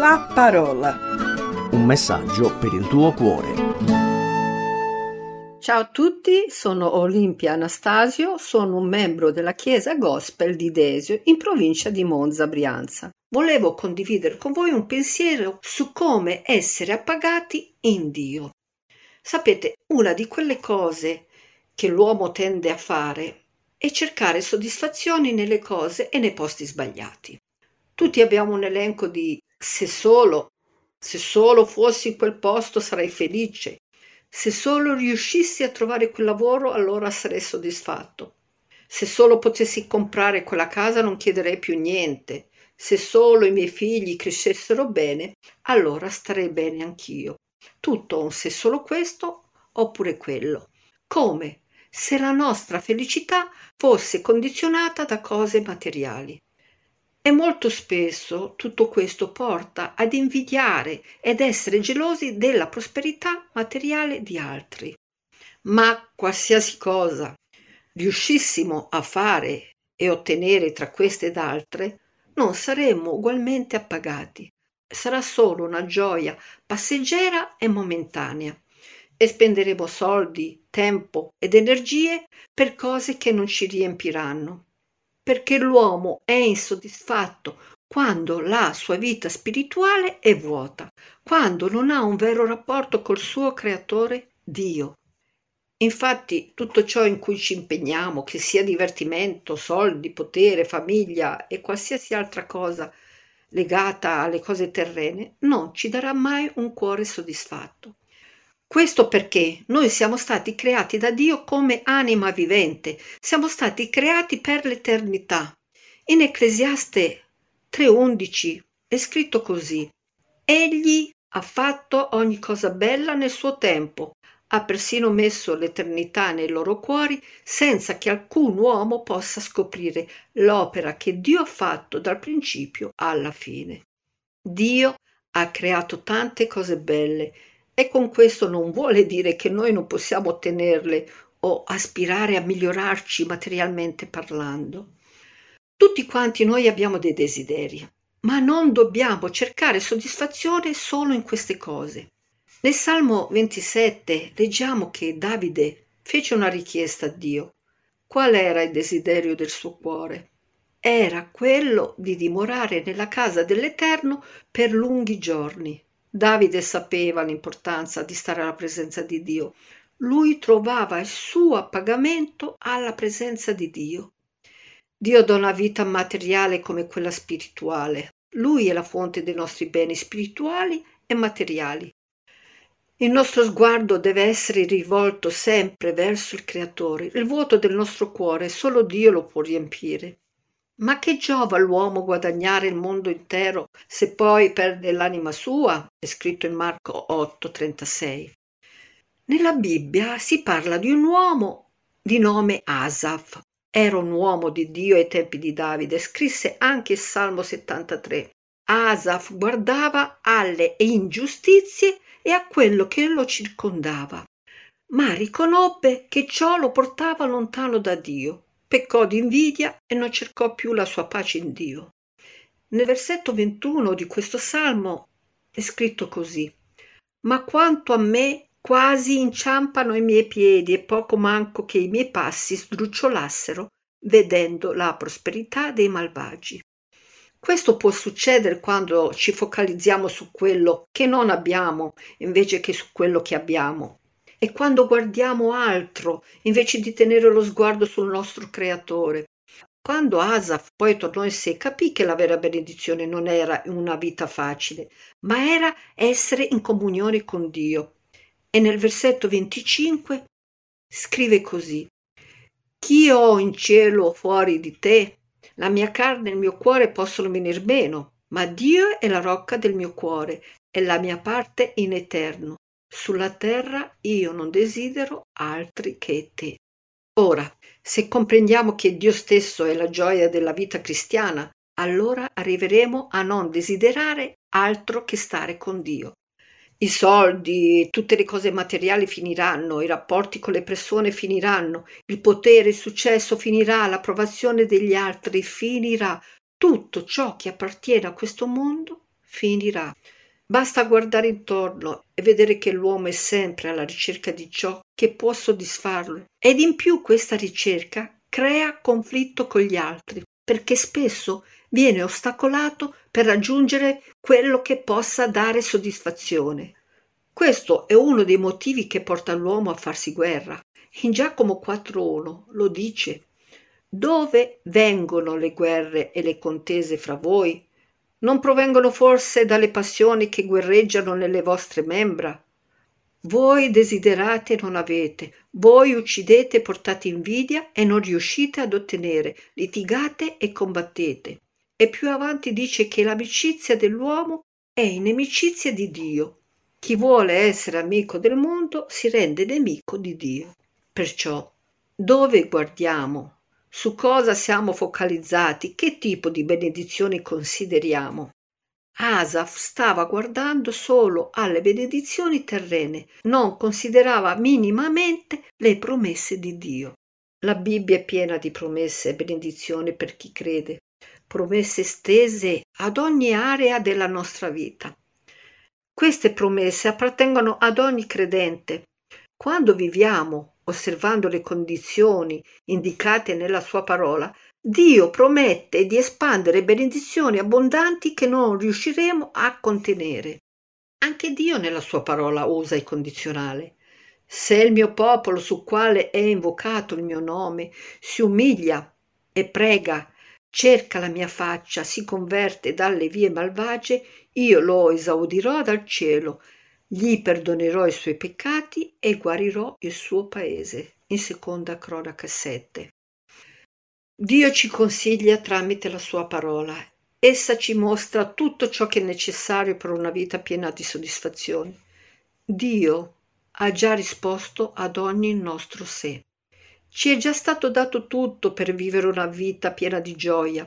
La parola. Un messaggio per il tuo cuore. Ciao a tutti, sono Olimpia Anastasio, sono un membro della Chiesa Gospel di Desio in provincia di Monza, Brianza. Volevo condividere con voi un pensiero su come essere appagati in Dio. Sapete, una di quelle cose che l'uomo tende a fare è cercare soddisfazioni nelle cose e nei posti sbagliati. Tutti abbiamo un elenco di se solo, se solo fossi in quel posto sarei felice, se solo riuscissi a trovare quel lavoro allora sarei soddisfatto. Se solo potessi comprare quella casa non chiederei più niente. Se solo i miei figli crescessero bene, allora starei bene anch'io. Tutto un se solo questo oppure quello. Come se la nostra felicità fosse condizionata da cose materiali. E molto spesso tutto questo porta ad invidiare ed essere gelosi della prosperità materiale di altri. Ma qualsiasi cosa riuscissimo a fare e ottenere tra queste ed altre, non saremmo ugualmente appagati. Sarà solo una gioia passeggera e momentanea e spenderemo soldi, tempo ed energie per cose che non ci riempiranno perché l'uomo è insoddisfatto quando la sua vita spirituale è vuota, quando non ha un vero rapporto col suo creatore Dio. Infatti tutto ciò in cui ci impegniamo, che sia divertimento, soldi, potere, famiglia e qualsiasi altra cosa legata alle cose terrene, non ci darà mai un cuore soddisfatto. Questo perché noi siamo stati creati da Dio come anima vivente, siamo stati creati per l'eternità. In Ecclesiaste 3:11 è scritto così: Egli ha fatto ogni cosa bella nel suo tempo, ha persino messo l'eternità nei loro cuori senza che alcun uomo possa scoprire l'opera che Dio ha fatto dal principio alla fine. Dio ha creato tante cose belle e con questo non vuole dire che noi non possiamo ottenerle o aspirare a migliorarci materialmente parlando. Tutti quanti noi abbiamo dei desideri, ma non dobbiamo cercare soddisfazione solo in queste cose. Nel Salmo 27 leggiamo che Davide fece una richiesta a Dio. Qual era il desiderio del suo cuore? Era quello di dimorare nella casa dell'Eterno per lunghi giorni. Davide sapeva l'importanza di stare alla presenza di Dio. Lui trovava il suo appagamento alla presenza di Dio. Dio dà una vita materiale come quella spirituale. Lui è la fonte dei nostri beni spirituali e materiali. Il nostro sguardo deve essere rivolto sempre verso il Creatore. Il vuoto del nostro cuore solo Dio lo può riempire. Ma che giova all'uomo guadagnare il mondo intero se poi perde l'anima sua? È scritto in Marco 8:36. Nella Bibbia si parla di un uomo di nome Asaf. Era un uomo di Dio ai tempi di Davide, scrisse anche il Salmo 73. Asaf guardava alle ingiustizie e a quello che lo circondava, ma riconobbe che ciò lo portava lontano da Dio peccò di invidia e non cercò più la sua pace in Dio. Nel versetto 21 di questo salmo è scritto così: Ma quanto a me quasi inciampano i miei piedi e poco manco che i miei passi sdrucciolassero vedendo la prosperità dei malvagi. Questo può succedere quando ci focalizziamo su quello che non abbiamo invece che su quello che abbiamo e quando guardiamo altro invece di tenere lo sguardo sul nostro creatore. Quando Asaf poi tornò in sé, capì che la vera benedizione non era una vita facile, ma era essere in comunione con Dio. E nel versetto 25 scrive così: Chi ho in cielo fuori di te? La mia carne e il mio cuore possono venir meno, ma Dio è la rocca del mio cuore e la mia parte in eterno. Sulla terra io non desidero altri che te. Ora, se comprendiamo che Dio stesso è la gioia della vita cristiana, allora arriveremo a non desiderare altro che stare con Dio. I soldi, tutte le cose materiali finiranno, i rapporti con le persone finiranno, il potere, il successo finirà, l'approvazione degli altri finirà, tutto ciò che appartiene a questo mondo finirà. Basta guardare intorno e vedere che l'uomo è sempre alla ricerca di ciò che può soddisfarlo ed in più questa ricerca crea conflitto con gli altri perché spesso viene ostacolato per raggiungere quello che possa dare soddisfazione. Questo è uno dei motivi che porta l'uomo a farsi guerra. In Giacomo 4.1 lo dice. Dove vengono le guerre e le contese fra voi? Non provengono forse dalle passioni che guerreggiano nelle vostre membra? Voi desiderate e non avete, voi uccidete e portate invidia e non riuscite ad ottenere, litigate e combattete. E più avanti dice che l'amicizia dell'uomo è inimicizia di Dio. Chi vuole essere amico del mondo si rende nemico di Dio. Perciò, dove guardiamo su cosa siamo focalizzati, che tipo di benedizioni consideriamo. Asaf stava guardando solo alle benedizioni terrene, non considerava minimamente le promesse di Dio. La Bibbia è piena di promesse e benedizioni per chi crede, promesse stese ad ogni area della nostra vita. Queste promesse appartengono ad ogni credente. Quando viviamo osservando le condizioni indicate nella sua parola, Dio promette di espandere benedizioni abbondanti che non riusciremo a contenere. Anche Dio nella sua parola usa il condizionale. Se il mio popolo sul quale è invocato il mio nome si umilia e prega, cerca la mia faccia, si converte dalle vie malvagie, io lo esaudirò dal cielo gli perdonerò i suoi peccati e guarirò il suo paese. In seconda cronaca 7. Dio ci consiglia tramite la sua parola. Essa ci mostra tutto ciò che è necessario per una vita piena di soddisfazione. Dio ha già risposto ad ogni nostro sé. Ci è già stato dato tutto per vivere una vita piena di gioia.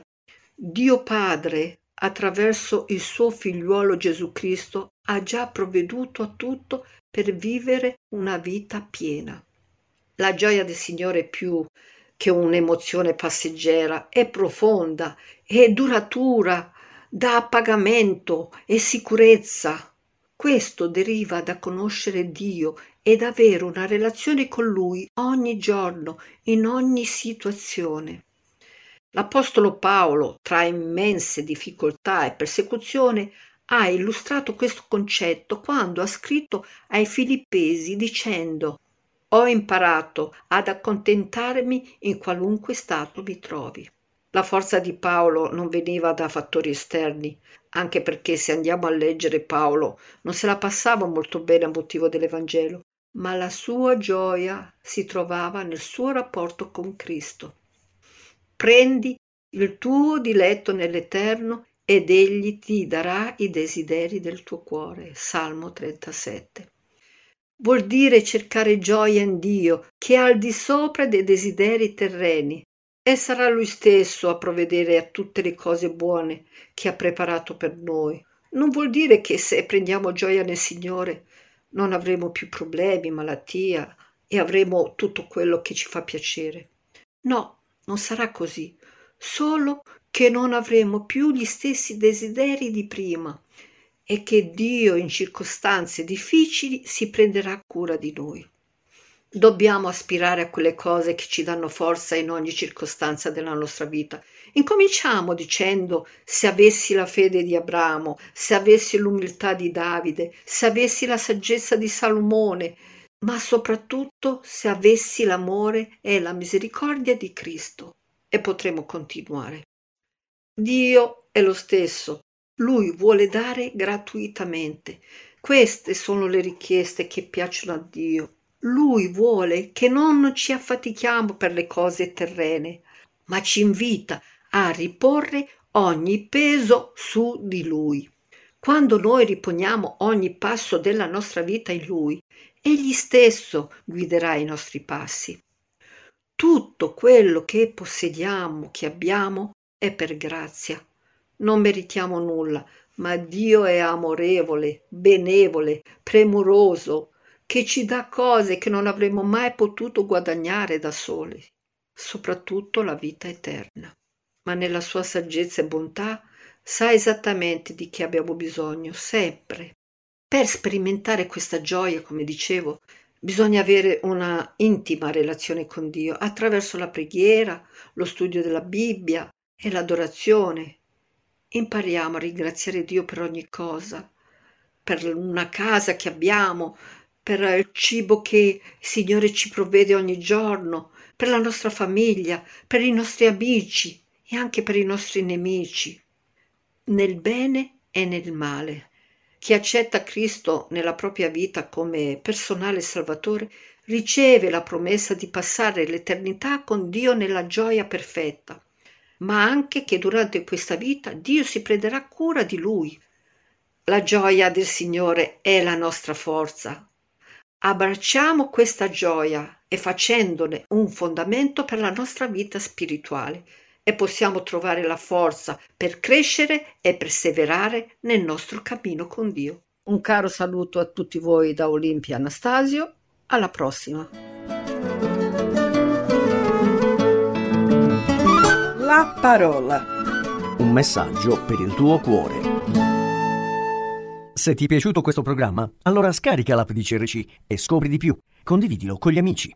Dio Padre attraverso il suo figliuolo Gesù Cristo, ha già provveduto a tutto per vivere una vita piena. La gioia del Signore è più che un'emozione passeggera, è profonda, è duratura, dà appagamento e sicurezza. Questo deriva da conoscere Dio ed avere una relazione con Lui ogni giorno, in ogni situazione. L'Apostolo Paolo, tra immense difficoltà e persecuzione, ha illustrato questo concetto quando ha scritto ai Filippesi dicendo ho imparato ad accontentarmi in qualunque stato mi trovi. La forza di Paolo non veniva da fattori esterni, anche perché se andiamo a leggere Paolo non se la passava molto bene a motivo dell'Evangelo, ma la sua gioia si trovava nel suo rapporto con Cristo. Prendi il tuo diletto nell'Eterno ed egli ti darà i desideri del tuo cuore. Salmo 37. Vuol dire cercare gioia in Dio, che è al di sopra dei desideri terreni, e sarà Lui stesso a provvedere a tutte le cose buone che ha preparato per noi. Non vuol dire che se prendiamo gioia nel Signore non avremo più problemi, malattia e avremo tutto quello che ci fa piacere. No, non sarà così, solo che non avremo più gli stessi desideri di prima e che Dio in circostanze difficili si prenderà cura di noi. Dobbiamo aspirare a quelle cose che ci danno forza in ogni circostanza della nostra vita. Incominciamo dicendo se avessi la fede di Abramo, se avessi l'umiltà di Davide, se avessi la saggezza di Salomone, ma soprattutto se avessi l'amore e la misericordia di Cristo. E potremo continuare. Dio è lo stesso, lui vuole dare gratuitamente. Queste sono le richieste che piacciono a Dio. Lui vuole che non ci affatichiamo per le cose terrene, ma ci invita a riporre ogni peso su di Lui. Quando noi riponiamo ogni passo della nostra vita in Lui, Egli stesso guiderà i nostri passi. Tutto quello che possediamo, che abbiamo, è per grazia. Non meritiamo nulla, ma Dio è amorevole, benevole, premuroso, che ci dà cose che non avremmo mai potuto guadagnare da soli, soprattutto la vita eterna. Ma nella sua saggezza e bontà sa esattamente di che abbiamo bisogno, sempre. Per sperimentare questa gioia, come dicevo, bisogna avere una intima relazione con Dio attraverso la preghiera, lo studio della Bibbia e l'adorazione. Impariamo a ringraziare Dio per ogni cosa, per una casa che abbiamo, per il cibo che il Signore ci provvede ogni giorno, per la nostra famiglia, per i nostri amici e anche per i nostri nemici, nel bene e nel male. Chi accetta Cristo nella propria vita come personale Salvatore riceve la promessa di passare l'eternità con Dio nella gioia perfetta, ma anche che durante questa vita Dio si prenderà cura di lui. La gioia del Signore è la nostra forza, Abbracciamo questa gioia e facendone un fondamento per la nostra vita spirituale e possiamo trovare la forza per crescere e perseverare nel nostro cammino con Dio. Un caro saluto a tutti voi da Olimpia Anastasio, alla prossima. La parola. Un messaggio per il tuo cuore. Se ti è piaciuto questo programma, allora scarica l'app di CRC e scopri di più. Condividilo con gli amici.